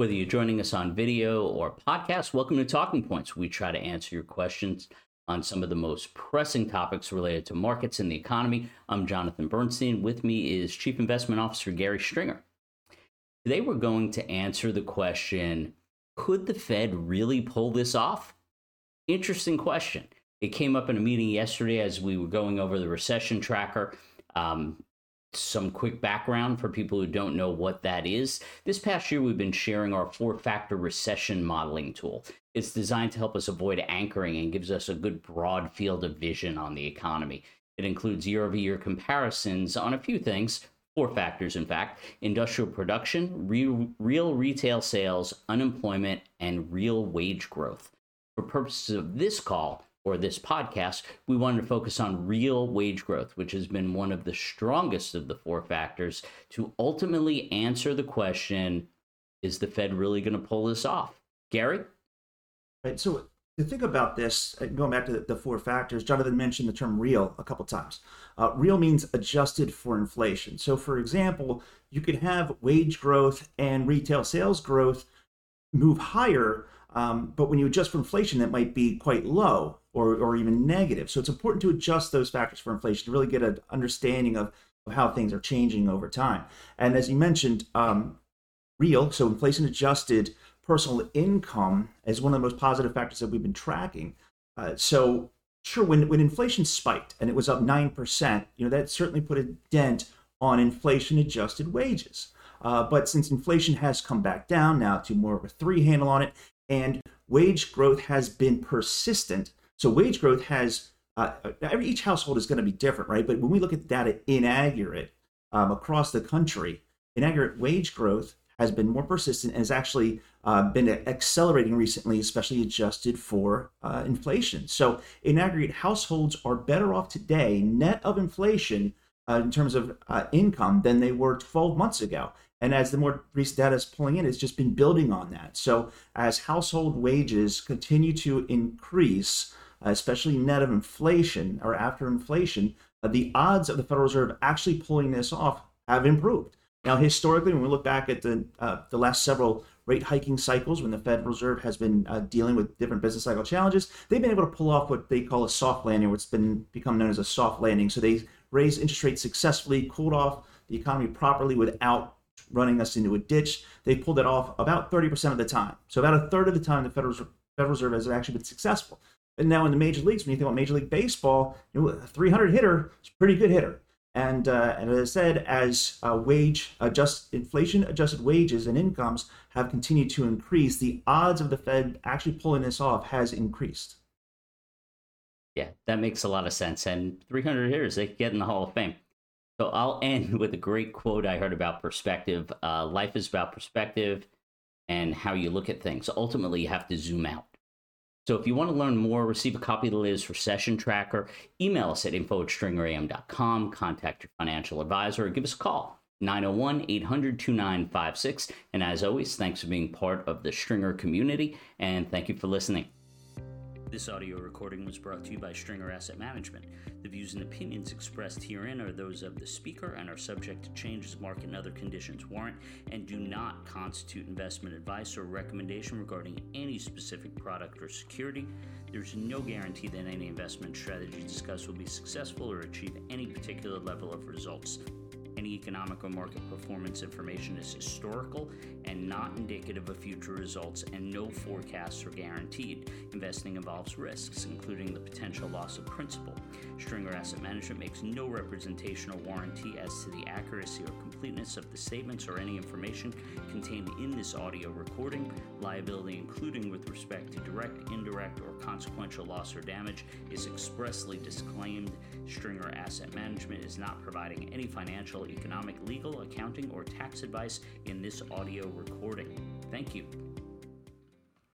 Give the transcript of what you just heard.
Whether you're joining us on video or podcast, welcome to Talking Points. We try to answer your questions on some of the most pressing topics related to markets and the economy. I'm Jonathan Bernstein. With me is Chief Investment Officer Gary Stringer. Today, we're going to answer the question Could the Fed really pull this off? Interesting question. It came up in a meeting yesterday as we were going over the recession tracker. Um, some quick background for people who don't know what that is. This past year, we've been sharing our four factor recession modeling tool. It's designed to help us avoid anchoring and gives us a good broad field of vision on the economy. It includes year over year comparisons on a few things, four factors, in fact industrial production, real, real retail sales, unemployment, and real wage growth. For purposes of this call, or this podcast, we wanted to focus on real wage growth, which has been one of the strongest of the four factors to ultimately answer the question is the Fed really going to pull this off? Gary? Right. So to think about this, uh, going back to the, four factors, Jonathan mentioned the term real a couple times. Uh, real means adjusted for inflation. So, for example, you could have wage growth and retail sales growth move higher, um, but when you adjust for inflation, that might be quite low or, or even negative. So it's important to adjust those factors for inflation to really get an understanding of, of how things are changing over time. And as you mentioned, um, real, so inflation adjusted personal income is one of the most positive factors that we've been tracking. Uh, so sure, when, when inflation spiked and it was up 9%, you know, that certainly put a dent on inflation adjusted wages. Uh, but since inflation has come back down now to more of a three handle on it, and wage growth has been persistent, so wage growth has uh, every each household is going to be different, right? But when we look at the data in aggregate um, across the country, in aggregate wage growth has been more persistent and has actually uh, been accelerating recently, especially adjusted for uh, inflation. So in aggregate, households are better off today, net of inflation, uh, in terms of uh, income than they were 12 months ago. And as the more recent data is pulling in, it's just been building on that. So as household wages continue to increase, especially net of inflation or after inflation, uh, the odds of the Federal Reserve actually pulling this off have improved. Now, historically, when we look back at the uh, the last several rate hiking cycles, when the Federal Reserve has been uh, dealing with different business cycle challenges, they've been able to pull off what they call a soft landing, what's been become known as a soft landing. So they raised interest rates successfully, cooled off the economy properly without running us into a ditch. They pulled it off about 30% of the time. So about a third of the time, the Federal Federal Reserve has actually been successful. And now in the major leagues, when you think about Major League Baseball, you know, a 300 hitter is a pretty good hitter. And, uh, and as I said, as uh, wage adjust inflation adjusted wages and incomes have continued to increase, the odds of the Fed actually pulling this off has increased. Yeah, that makes a lot of sense. And 300 hitters, they get in the Hall of Fame. So I'll end with a great quote I heard about perspective. Uh, life is about perspective and how you look at things. Ultimately, you have to zoom out. So if you want to learn more, receive a copy of the latest recession tracker, email us at info at stringeram.com, contact your financial advisor, or give us a call, 901 800 2956. And as always, thanks for being part of the Stringer community, and thank you for listening. This audio recording was brought to you by Stringer Asset Management. The views and opinions expressed herein are those of the speaker and are subject to changes, market, and other conditions warrant, and do not constitute investment advice or recommendation regarding any specific product or security. There's no guarantee that any investment strategy discussed will be successful or achieve any particular level of results. Any economic or market performance information is historical and not indicative of future results, and no forecasts are guaranteed. Investing involves risks, including the potential loss of principal. Stringer Asset Management makes no representation or warranty as to the accuracy or completeness of the statements or any information contained in this audio recording. Liability, including with respect to direct, indirect, or consequential loss or damage, is expressly disclaimed. Stringer Asset Management is not providing any financial economic, legal, accounting, or tax advice in this audio recording. Thank you.